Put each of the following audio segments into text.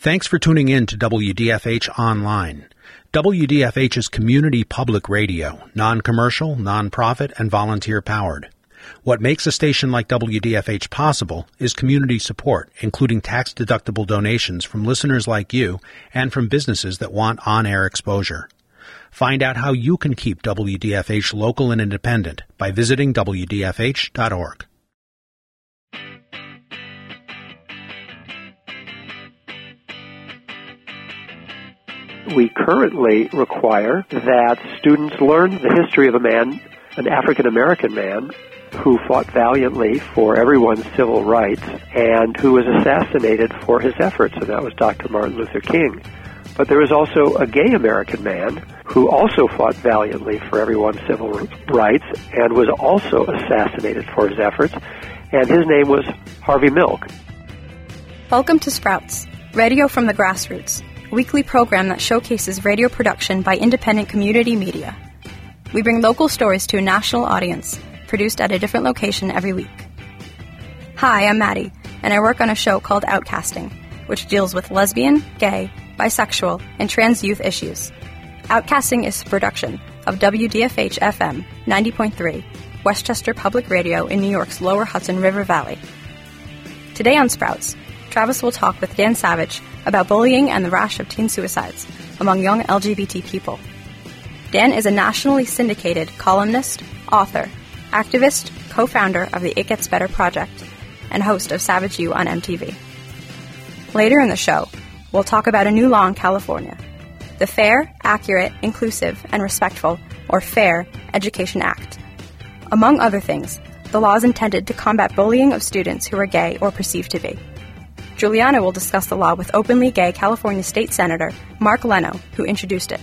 Thanks for tuning in to WDFH Online. WDFH is community public radio, non-commercial, non-profit, and volunteer powered. What makes a station like WDFH possible is community support, including tax-deductible donations from listeners like you and from businesses that want on-air exposure. Find out how you can keep WDFH local and independent by visiting WDFH.org. We currently require that students learn the history of a man, an African American man, who fought valiantly for everyone's civil rights and who was assassinated for his efforts, and that was Dr. Martin Luther King. But there was also a gay American man who also fought valiantly for everyone's civil rights and was also assassinated for his efforts, and his name was Harvey Milk. Welcome to Sprouts, radio from the grassroots, weekly program that showcases radio production by independent community media. We bring local stories to a national audience produced at a different location every week. Hi, I'm Maddie, and I work on a show called Outcasting, which deals with lesbian, gay, bisexual, and trans youth issues. Outcasting is a production of WDFH FM 90.3, Westchester Public Radio in New York's lower Hudson River Valley. Today on Sprouts, Travis will talk with Dan Savage about bullying and the rash of teen suicides among young LGBT people. Dan is a nationally syndicated columnist, author, activist, co founder of the It Gets Better Project, and host of Savage U on MTV. Later in the show, we'll talk about a new law in California the Fair, Accurate, Inclusive, and Respectful, or FAIR, Education Act. Among other things, the law is intended to combat bullying of students who are gay or perceived to be. Juliana will discuss the law with openly gay California State Senator Mark Leno, who introduced it.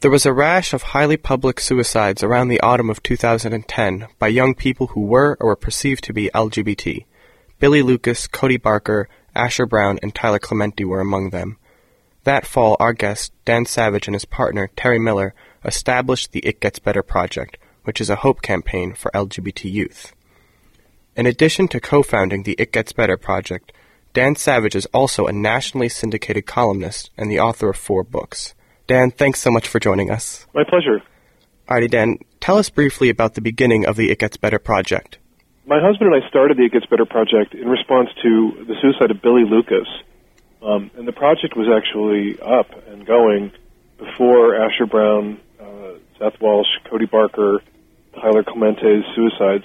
There was a rash of highly public suicides around the autumn of 2010 by young people who were or were perceived to be LGBT. Billy Lucas, Cody Barker, Asher Brown, and Tyler Clementi were among them. That fall, our guest, Dan Savage, and his partner, Terry Miller, established the It Gets Better Project, which is a hope campaign for LGBT youth. In addition to co founding the It Gets Better Project, Dan Savage is also a nationally syndicated columnist and the author of four books. Dan, thanks so much for joining us. My pleasure. Alrighty, Dan, tell us briefly about the beginning of the It Gets Better project. My husband and I started the It Gets Better project in response to the suicide of Billy Lucas. Um, and the project was actually up and going before Asher Brown, uh, Seth Walsh, Cody Barker, Tyler Clementi's suicides.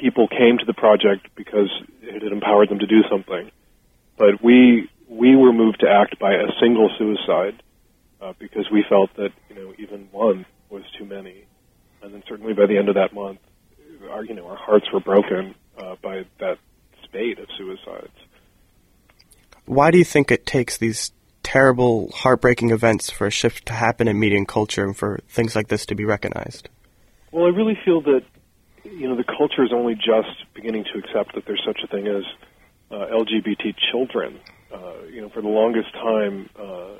People came to the project because it had empowered them to do something. But we we were moved to act by a single suicide uh, because we felt that you know even one was too many, and then certainly by the end of that month, our you know our hearts were broken uh, by that spate of suicides. Why do you think it takes these terrible, heartbreaking events for a shift to happen in media and culture, and for things like this to be recognized? Well, I really feel that you know the culture is only just beginning to accept that there's such a thing as uh, LGBT children. Uh, you know, for the longest time, uh,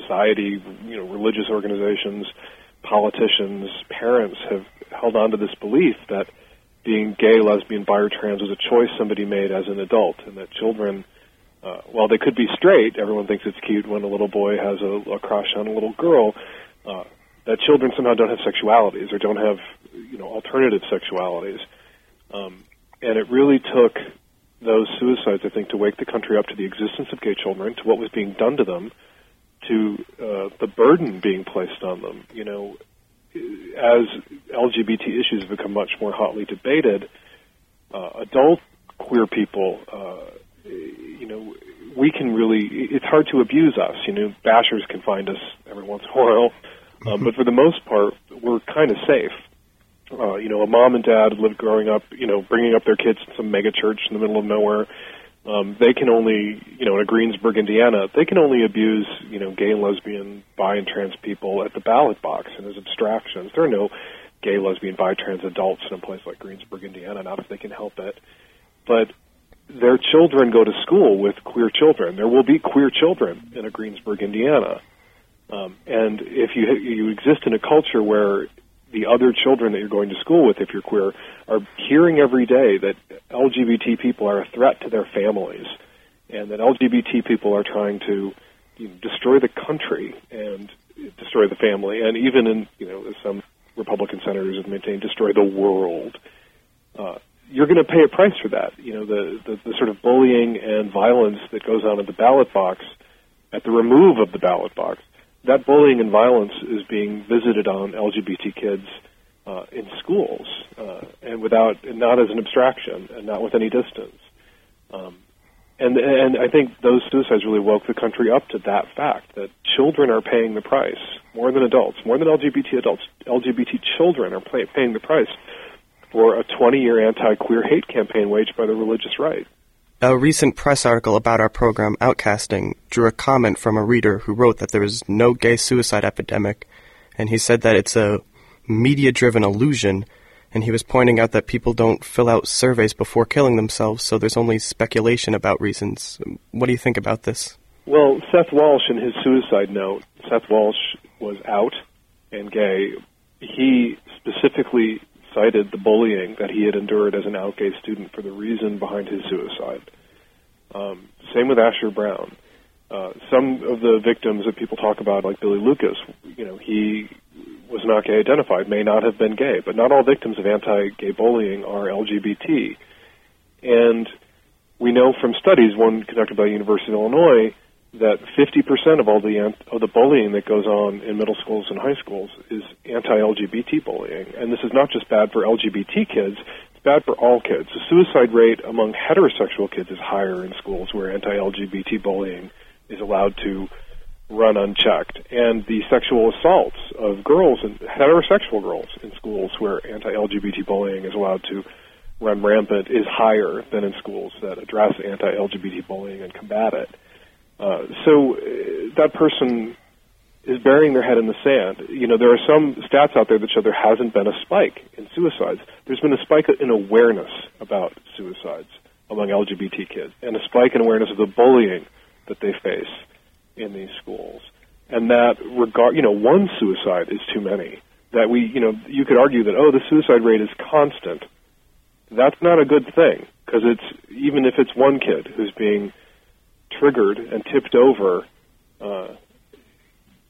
society, you know, religious organizations, politicians, parents have held on to this belief that being gay, lesbian, bi, or trans was a choice somebody made as an adult, and that children, uh, while they could be straight, everyone thinks it's cute when a little boy has a, a crush on a little girl. Uh, that children somehow don't have sexualities or don't have, you know, alternative sexualities. Um, and it really took those suicides, I think, to wake the country up to the existence of gay children, to what was being done to them, to uh, the burden being placed on them. You know, as LGBT issues have become much more hotly debated, uh, adult queer people, uh, you know, we can really, it's hard to abuse us. You know, bashers can find us every once in a while, um, but for the most part, we're kind of safe. Uh, you know, a mom and dad lived growing up, you know, bringing up their kids in some mega church in the middle of nowhere um, they can only, you know, in a Greensburg, Indiana, they can only abuse, you know, gay and lesbian, bi and trans people at the ballot box and as abstractions. There are no gay, lesbian, bi, trans adults in a place like Greensburg, Indiana, not if they can help it. But their children go to school with queer children. There will be queer children in a Greensburg, Indiana. Um, and if you you exist in a culture where the other children that you're going to school with, if you're queer, are hearing every day that LGBT people are a threat to their families, and that LGBT people are trying to you know, destroy the country and destroy the family, and even in you know some Republican senators have maintained, destroy the world. Uh, you're going to pay a price for that. You know the, the the sort of bullying and violence that goes on at the ballot box, at the remove of the ballot box. That bullying and violence is being visited on LGBT kids uh, in schools, uh, and without and not as an abstraction and not with any distance. Um, and and I think those suicides really woke the country up to that fact that children are paying the price more than adults, more than LGBT adults. LGBT children are pay, paying the price for a 20-year anti-queer hate campaign waged by the religious right. A recent press article about our program, Outcasting, drew a comment from a reader who wrote that there is no gay suicide epidemic, and he said that it's a media-driven illusion and he was pointing out that people don't fill out surveys before killing themselves, so there's only speculation about reasons. What do you think about this? Well, Seth Walsh, in his suicide note, Seth Walsh was out and gay. He specifically cited the bullying that he had endured as an out gay student for the reason behind his suicide. Um, same with Asher Brown. Uh, some of the victims that people talk about, like Billy Lucas, you know, he was not gay identified may not have been gay, but not all victims of anti-gay bullying are LGBT. And we know from studies, one conducted by the University of Illinois, that 50% of all the of the bullying that goes on in middle schools and high schools is anti-LGBT bullying. And this is not just bad for LGBT kids; it's bad for all kids. The suicide rate among heterosexual kids is higher in schools where anti-LGBT bullying is allowed to run unchecked, and the sexual assaults of girls and heterosexual girls in schools where anti-LGBT bullying is allowed to run rampant is higher than in schools that address anti-LGBT bullying and combat it. Uh, so uh, that person is burying their head in the sand. You know, there are some stats out there that show there hasn't been a spike in suicides. There's been a spike in awareness about suicides among LGBT kids, and a spike in awareness of the bullying that they face in these schools, and that regard, you know, one suicide is too many. That we, you know, you could argue that oh, the suicide rate is constant. That's not a good thing because it's even if it's one kid who's being triggered and tipped over uh,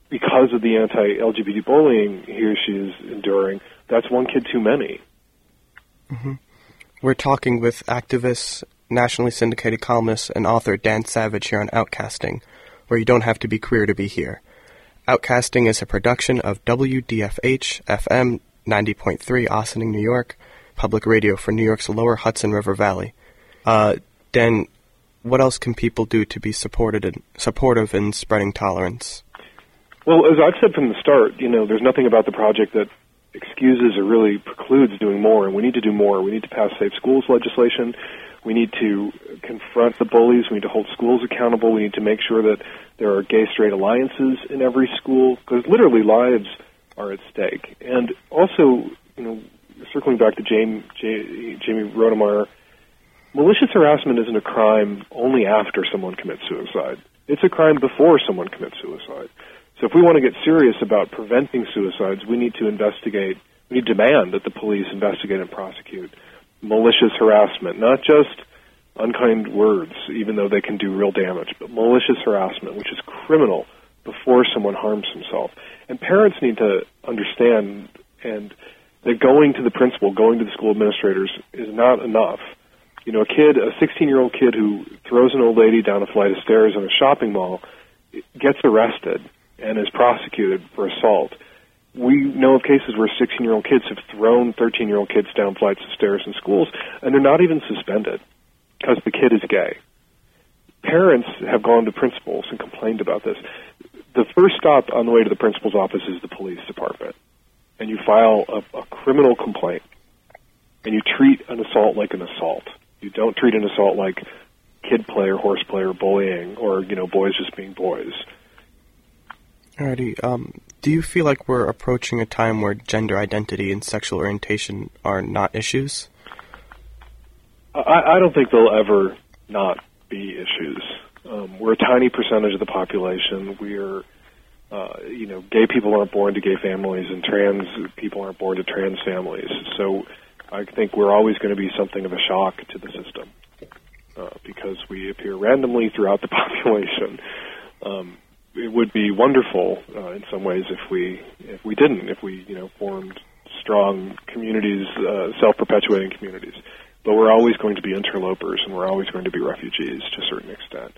because of the anti-LGBT bullying he or she is enduring. That's one kid too many. Mm-hmm. We're talking with activist, nationally syndicated columnist, and author Dan Savage here on Outcasting where you don't have to be queer to be here. Outcasting is a production of WDFH FM 90.3 Ossining, New York, public radio for New York's lower Hudson River Valley. Uh, Dan, what else can people do to be supported and supportive in spreading tolerance? Well, as I've said from the start, you know, there's nothing about the project that excuses or really precludes doing more, and we need to do more. We need to pass safe schools legislation. We need to confront the bullies. We need to hold schools accountable. We need to make sure that there are gay straight alliances in every school because literally lives are at stake. And also, you know, circling back to Jamie, Jamie Rodemeyer, malicious harassment isn't a crime only after someone commits suicide. It's a crime before someone commits suicide. So if we want to get serious about preventing suicides, we need to investigate, we need to demand that the police investigate and prosecute malicious harassment, not just unkind words, even though they can do real damage, but malicious harassment, which is criminal before someone harms himself. And parents need to understand and that going to the principal, going to the school administrators is not enough. You know, a kid, a 16 year old kid who throws an old lady down a flight of stairs in a shopping mall gets arrested and is prosecuted for assault we know of cases where 16 year old kids have thrown 13 year old kids down flights of stairs in schools, and they're not even suspended because the kid is gay. Parents have gone to principals and complained about this. The first stop on the way to the principal's office is the police department, and you file a, a criminal complaint, and you treat an assault like an assault. You don't treat an assault like kid play or horse play or bullying or you know boys just being boys. Alrighty. Um, do you feel like we're approaching a time where gender identity and sexual orientation are not issues? I, I don't think they'll ever not be issues. Um, we're a tiny percentage of the population. We're uh, you know, gay people aren't born to gay families, and trans people aren't born to trans families. So I think we're always going to be something of a shock to the system uh, because we appear randomly throughout the population. Um, it would be wonderful uh, in some ways if we if we didn't if we you know formed strong communities, uh, self-perpetuating communities. But we're always going to be interlopers, and we're always going to be refugees to a certain extent.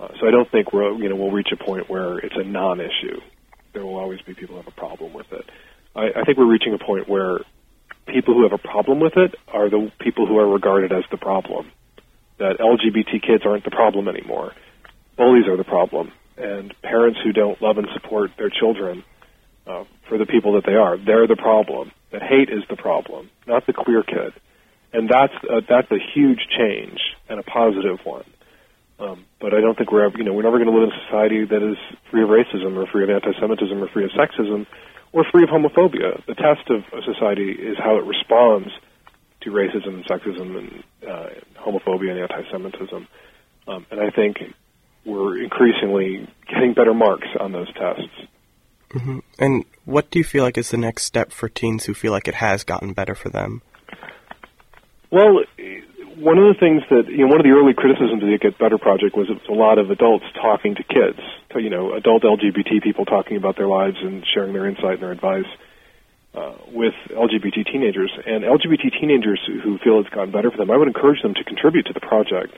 Uh, so I don't think we're you know we'll reach a point where it's a non-issue. There will always be people who have a problem with it. I, I think we're reaching a point where people who have a problem with it are the people who are regarded as the problem. That LGBT kids aren't the problem anymore. Bullies are the problem, and parents who don't love and support their children uh, for the people that they are, they're the problem. That hate is the problem, not the queer kid, and that's uh, that's a huge change and a positive one. Um, but I don't think we're ever, you know, we're never going to live in a society that is free of racism or free of anti-Semitism or free of sexism or free of homophobia. The test of a society is how it responds to racism and sexism and uh, homophobia and anti-Semitism. Um, and I think we're increasingly getting better marks on those tests. Mm-hmm. And what do you feel like is the next step for teens who feel like it has gotten better for them? Well, one of the things that you know, one of the early criticisms of the Get Better project was it was a lot of adults talking to kids, you know, adult LGBT people talking about their lives and sharing their insight and their advice uh, with LGBT teenagers. And LGBT teenagers who feel it's gotten better for them, I would encourage them to contribute to the project,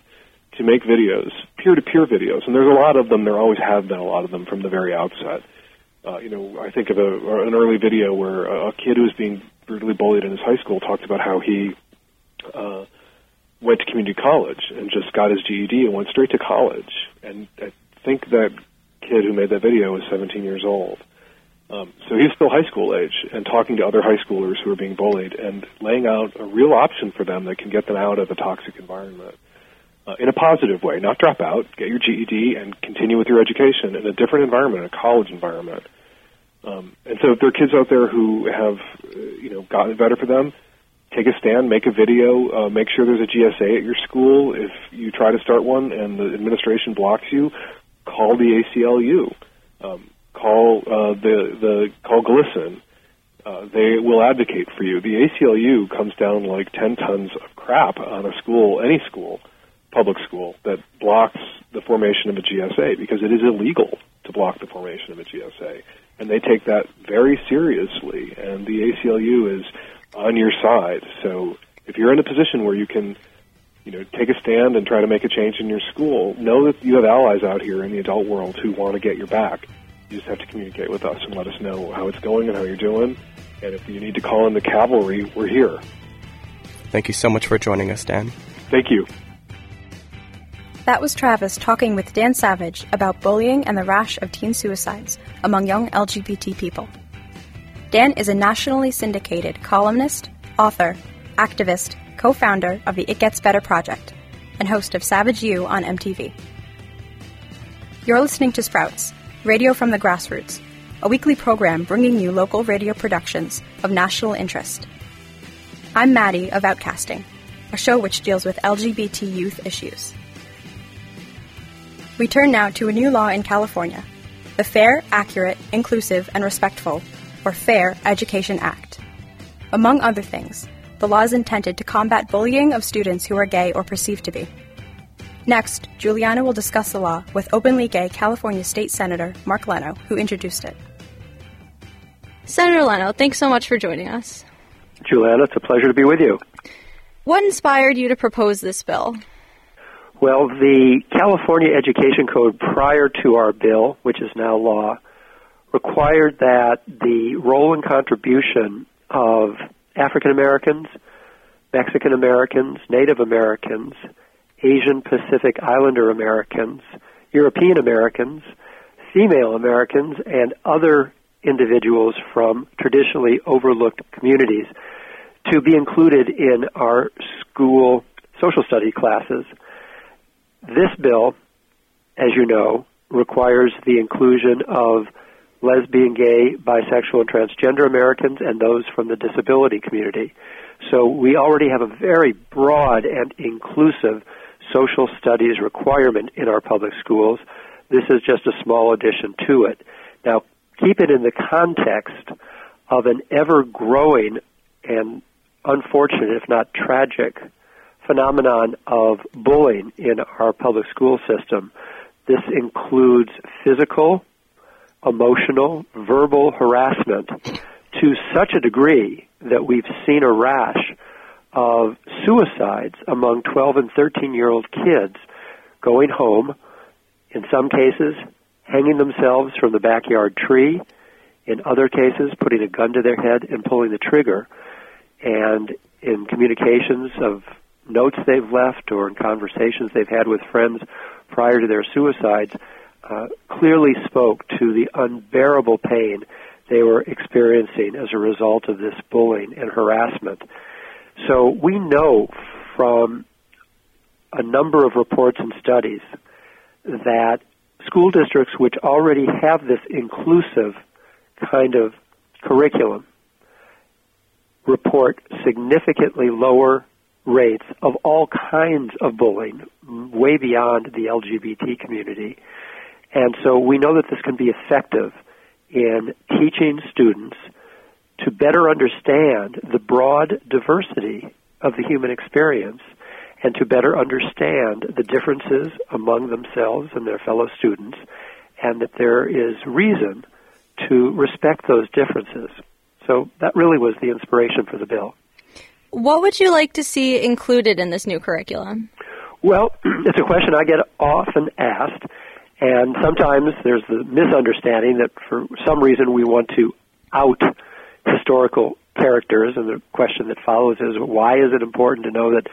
to make videos, peer-to-peer videos. And there's a lot of them. There always have been a lot of them from the very outset. Uh, you know, I think of a, an early video where a, a kid who was being brutally bullied in his high school talked about how he uh, went to community college and just got his GED and went straight to college. And I think that kid who made that video was 17 years old. Um, so he's still high school age and talking to other high schoolers who are being bullied and laying out a real option for them that can get them out of a toxic environment uh, in a positive way. Not drop out, get your GED, and continue with your education in a different environment, a college environment. Um, and so if there are kids out there who have, uh, you know, gotten better for them, take a stand, make a video, uh, make sure there's a GSA at your school. If you try to start one and the administration blocks you, call the ACLU, um, call uh, the the call GLSEN. Uh, they will advocate for you. The ACLU comes down like 10 tons of crap on a school, any school, public school, that blocks the formation of a GSA because it is illegal to block the formation of a GSA. And they take that very seriously. And the ACLU is on your side. So if you're in a position where you can, you know, take a stand and try to make a change in your school, know that you have allies out here in the adult world who want to get your back. You just have to communicate with us and let us know how it's going and how you're doing. And if you need to call in the cavalry, we're here. Thank you so much for joining us, Dan. Thank you. That was Travis talking with Dan Savage about bullying and the rash of teen suicides among young LGBT people. Dan is a nationally syndicated columnist, author, activist, co founder of the It Gets Better project, and host of Savage U on MTV. You're listening to Sprouts, radio from the grassroots, a weekly program bringing you local radio productions of national interest. I'm Maddie of Outcasting, a show which deals with LGBT youth issues. We turn now to a new law in California the Fair, Accurate, Inclusive, and Respectful or Fair Education Act. Among other things, the law is intended to combat bullying of students who are gay or perceived to be. Next, Juliana will discuss the law with openly gay California State Senator Mark Leno, who introduced it. Senator Leno, thanks so much for joining us. Juliana, it's a pleasure to be with you. What inspired you to propose this bill? Well, the California Education Code prior to our bill, which is now law, required that the role and contribution of African Americans, Mexican Americans, Native Americans, Asian Pacific Islander Americans, European Americans, female Americans, and other individuals from traditionally overlooked communities to be included in our school social study classes. This bill, as you know, requires the inclusion of lesbian, gay, bisexual, and transgender Americans, and those from the disability community. So we already have a very broad and inclusive social studies requirement in our public schools. This is just a small addition to it. Now, keep it in the context of an ever growing and unfortunate, if not tragic, phenomenon of bullying in our public school system. This includes physical, emotional, verbal harassment to such a degree that we've seen a rash of suicides among 12 and 13 year old kids going home, in some cases, hanging themselves from the backyard tree, in other cases, putting a gun to their head and pulling the trigger. And in communications of notes they've left or in conversations they've had with friends prior to their suicides, uh, clearly spoke to the unbearable pain they were experiencing as a result of this bullying and harassment. So we know from a number of reports and studies that school districts which already have this inclusive kind of curriculum report significantly lower rates of all kinds of bullying, way beyond the LGBT community. And so we know that this can be effective in teaching students to better understand the broad diversity of the human experience and to better understand the differences among themselves and their fellow students and that there is reason to respect those differences. So that really was the inspiration for the bill. What would you like to see included in this new curriculum? Well, it's a question I get often asked, and sometimes there's the misunderstanding that for some reason we want to out historical characters, and the question that follows is why is it important to know that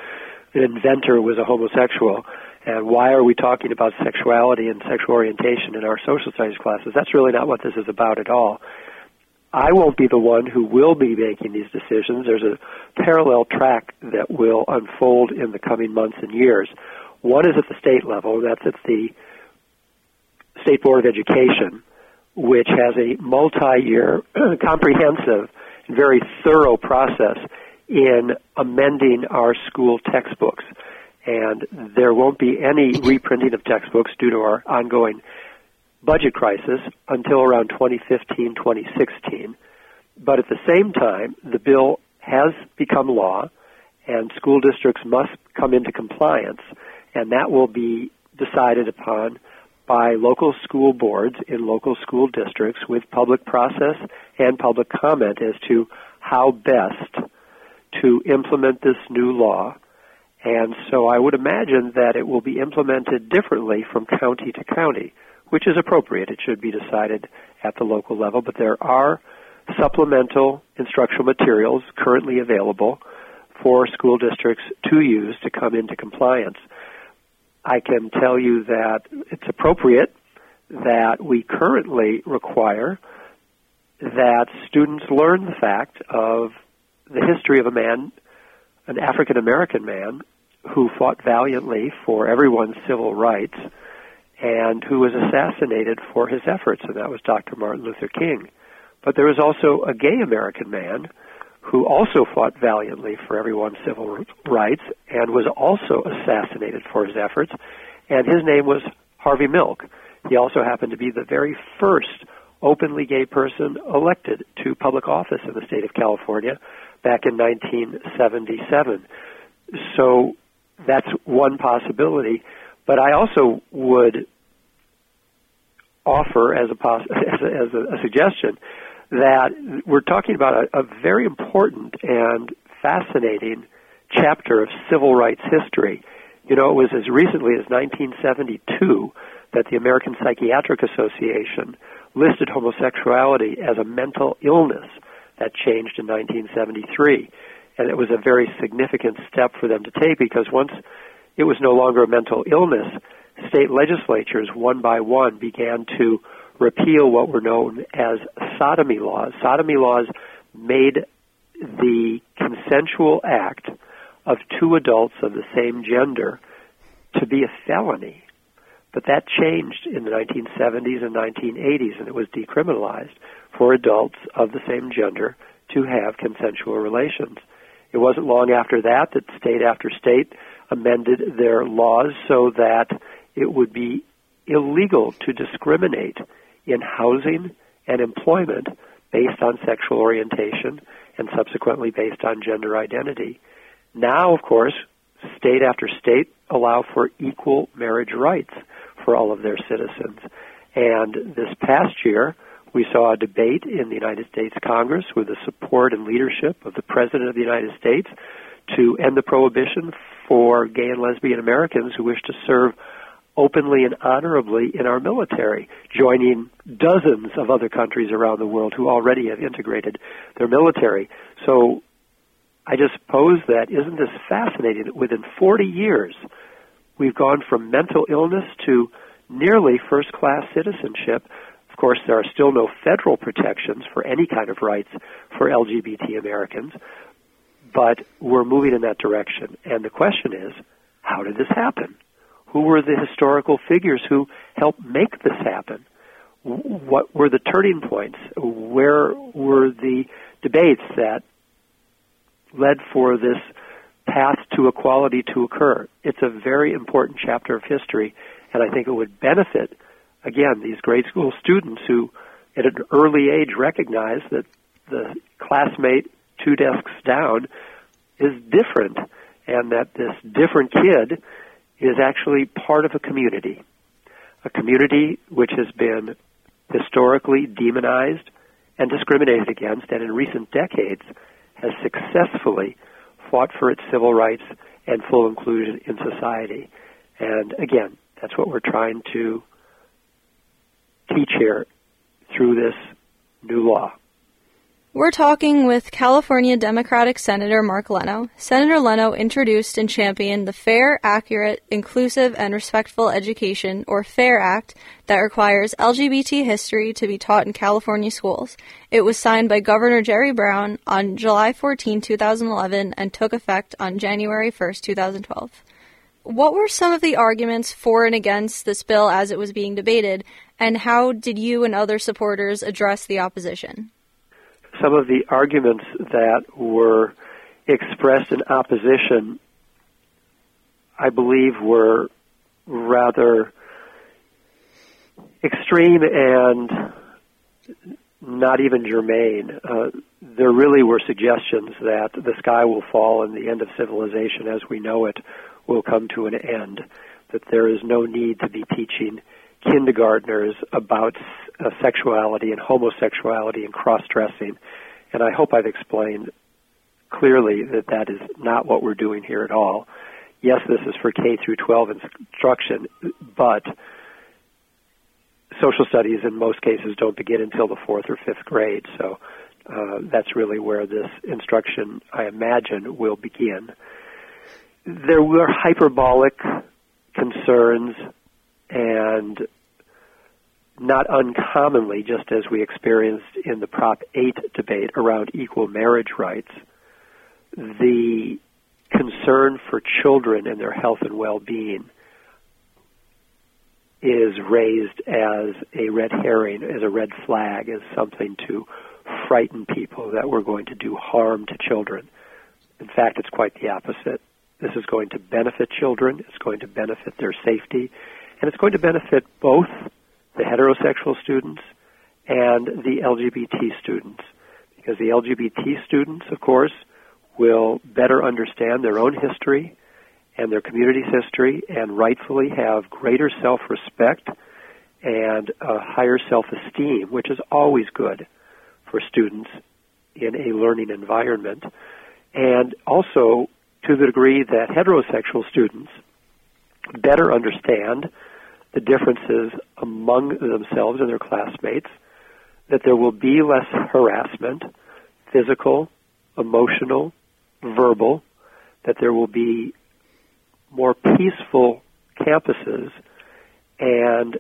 an inventor was a homosexual? And why are we talking about sexuality and sexual orientation in our social studies classes? That's really not what this is about at all. I won't be the one who will be making these decisions. There's a parallel track that will unfold in the coming months and years. One is at the state level, that's at the State Board of Education, which has a multi-year, comprehensive, very thorough process in amending our school textbooks. And there won't be any reprinting of textbooks due to our ongoing budget crisis until around 2015, 2016. But at the same time, the bill has become law and school districts must come into compliance and that will be decided upon by local school boards in local school districts with public process and public comment as to how best to implement this new law. And so I would imagine that it will be implemented differently from county to county which is appropriate. It should be decided at the local level, but there are supplemental instructional materials currently available for school districts to use to come into compliance. I can tell you that it's appropriate that we currently require that students learn the fact of the history of a man, an African American man, who fought valiantly for everyone's civil rights and who was assassinated for his efforts, and that was Dr. Martin Luther King. But there was also a gay American man who also fought valiantly for everyone's civil rights and was also assassinated for his efforts, and his name was Harvey Milk. He also happened to be the very first openly gay person elected to public office in the state of California back in 1977. So that's one possibility. But I also would offer as a, poss- as a, as a, a suggestion that we're talking about a, a very important and fascinating chapter of civil rights history. You know, it was as recently as 1972 that the American Psychiatric Association listed homosexuality as a mental illness. That changed in 1973. And it was a very significant step for them to take because once it was no longer a mental illness, state legislatures, one by one, began to repeal what were known as sodomy laws. Sodomy laws made the consensual act of two adults of the same gender to be a felony. But that changed in the 1970s and 1980s, and it was decriminalized for adults of the same gender to have consensual relations. It wasn't long after that that state after state amended their laws so that it would be illegal to discriminate in housing and employment based on sexual orientation and subsequently based on gender identity. Now, of course, state after state allow for equal marriage rights for all of their citizens. And this past year, we saw a debate in the United States Congress with the support and leadership of the President of the United States to end the prohibition for gay and lesbian Americans who wish to serve openly and honorably in our military, joining dozens of other countries around the world who already have integrated their military. So I just pose that isn't this fascinating that within 40 years we've gone from mental illness to nearly first class citizenship. Of course, there are still no federal protections for any kind of rights for LGBT Americans, but we're moving in that direction. And the question is, how did this happen? Who were the historical figures who helped make this happen? What were the turning points? Where were the debates that led for this path to equality to occur? It's a very important chapter of history, and I think it would benefit, again, these grade school students who, at an early age, recognize that the classmate two desks down is different, and that this different kid is actually part of a community. A community which has been historically demonized and discriminated against, and in recent decades has successfully fought for its civil rights and full inclusion in society. And again, that's what we're trying to teach here through this new law. We're talking with California Democratic Senator Mark Leno. Senator Leno introduced and championed the Fair, Accurate, Inclusive, and Respectful Education, or FAIR Act, that requires LGBT history to be taught in California schools. It was signed by Governor Jerry Brown on July 14, 2011, and took effect on January 1, 2012. What were some of the arguments for and against this bill as it was being debated, and how did you and other supporters address the opposition? Some of the arguments that were expressed in opposition, I believe, were rather extreme and not even germane. Uh, there really were suggestions that the sky will fall and the end of civilization as we know it will come to an end, that there is no need to be teaching kindergartners about uh, sexuality and homosexuality and cross-dressing. And I hope I've explained clearly that that is not what we're doing here at all. Yes, this is for K through 12 instruction, but social studies in most cases don't begin until the fourth or fifth grade. So uh, that's really where this instruction, I imagine, will begin. There were hyperbolic concerns and not uncommonly, just as we experienced in the Prop 8 debate around equal marriage rights, the concern for children and their health and well-being is raised as a red herring, as a red flag, as something to frighten people that we're going to do harm to children. In fact, it's quite the opposite. This is going to benefit children, it's going to benefit their safety, and it's going to benefit both the heterosexual students and the LGBT students. Because the LGBT students, of course, will better understand their own history and their community's history and rightfully have greater self-respect and a higher self-esteem, which is always good for students in a learning environment. And also to the degree that heterosexual students better understand the differences among themselves and their classmates, that there will be less harassment, physical, emotional, verbal, that there will be more peaceful campuses and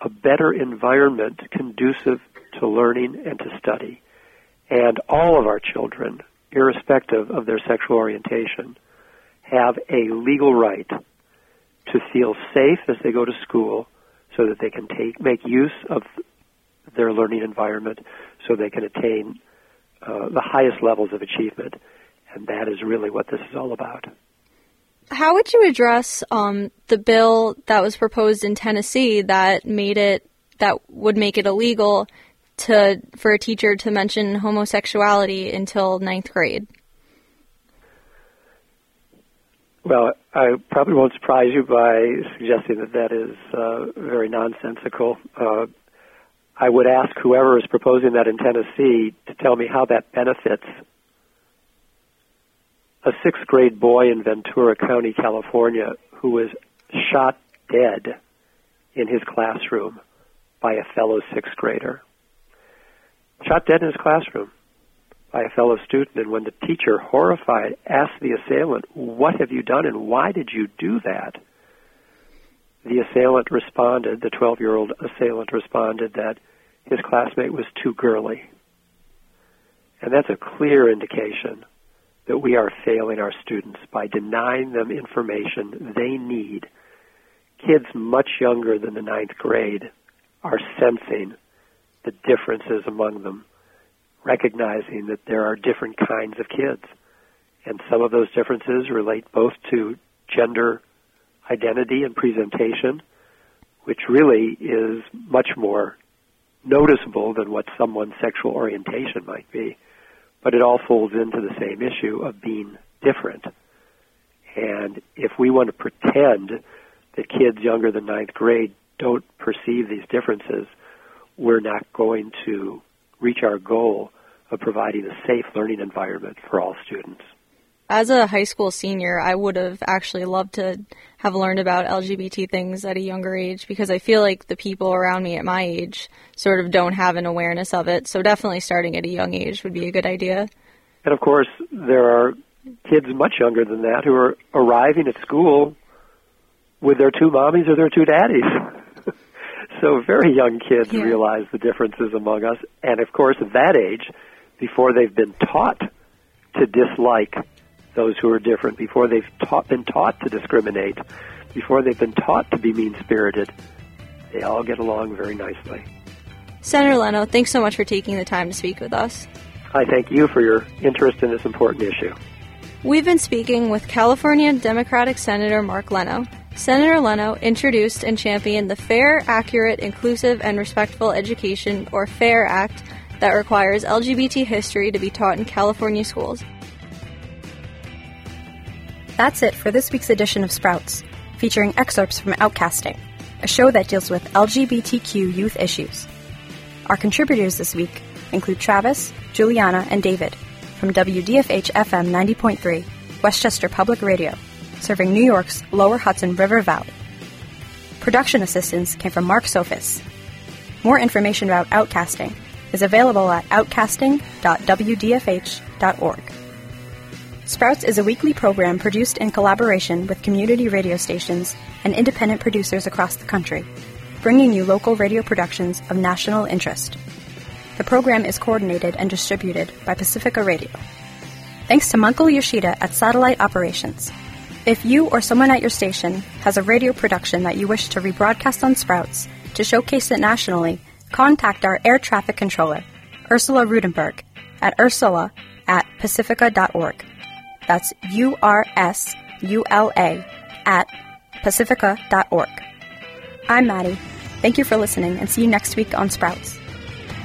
a better environment conducive to learning and to study. And all of our children, irrespective of their sexual orientation, have a legal right to feel safe as they go to school so that they can take make use of their learning environment so they can attain uh, the highest levels of achievement and that is really what this is all about. How would you address um, the bill that was proposed in Tennessee that made it that would make it illegal to for a teacher to mention homosexuality until ninth grade? Well, I probably won't surprise you by suggesting that that is uh, very nonsensical. Uh, I would ask whoever is proposing that in Tennessee to tell me how that benefits a sixth grade boy in Ventura County, California, who was shot dead in his classroom by a fellow sixth grader. Shot dead in his classroom by a fellow student. And when the teacher, horrified, asked the assailant, What have you done and why did you do that? The assailant responded, the 12 year old assailant responded that his classmate was too girly. And that's a clear indication that we are failing our students by denying them information they need. Kids much younger than the ninth grade are sensing the differences among them, recognizing that there are different kinds of kids. And some of those differences relate both to gender identity and presentation, which really is much more noticeable than what someone's sexual orientation might be. But it all folds into the same issue of being different. And if we want to pretend that kids younger than ninth grade don't perceive these differences, we're not going to reach our goal of providing a safe learning environment for all students. As a high school senior, I would have actually loved to have learned about LGBT things at a younger age because I feel like the people around me at my age sort of don't have an awareness of it. So definitely starting at a young age would be a good idea. And of course, there are kids much younger than that who are arriving at school with their two mommies or their two daddies. so very young kids yeah. realize the differences among us. And of course, at that age, before they've been taught to dislike those who are different, before they've taught, been taught to discriminate, before they've been taught to be mean spirited, they all get along very nicely. Senator Leno, thanks so much for taking the time to speak with us. I thank you for your interest in this important issue. We've been speaking with California Democratic Senator Mark Leno. Senator Leno introduced and championed the Fair, Accurate, Inclusive, and Respectful Education, or FAIR Act, that requires LGBT history to be taught in California schools. That's it for this week's edition of Sprouts, featuring excerpts from Outcasting, a show that deals with LGBTQ youth issues. Our contributors this week include Travis, Juliana, and David from WDFH FM 90.3, Westchester Public Radio serving New York's lower Hudson River Valley. Production assistance came from Mark Sophis. More information about outcasting is available at outcasting.wdfh.org. Sprouts is a weekly program produced in collaboration with community radio stations and independent producers across the country, bringing you local radio productions of national interest. The program is coordinated and distributed by Pacifica Radio. Thanks to Michael Yoshida at Satellite Operations. If you or someone at your station has a radio production that you wish to rebroadcast on Sprouts to showcase it nationally, contact our air traffic controller, Ursula Ruedenberg, at ursula at pacifica.org. That's U R S U L A at pacifica.org. I'm Maddie. Thank you for listening and see you next week on Sprouts.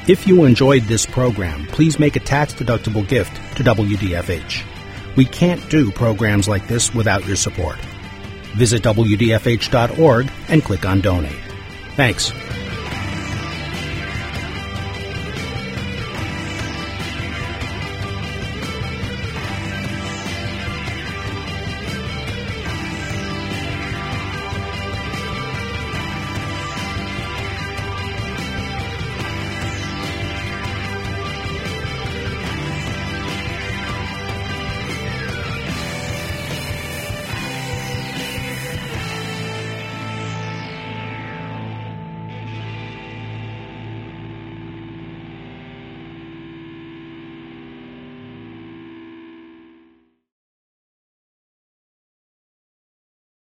If you enjoyed this program, please make a tax deductible gift to WDFH. We can't do programs like this without your support. Visit WDFH.org and click on Donate. Thanks.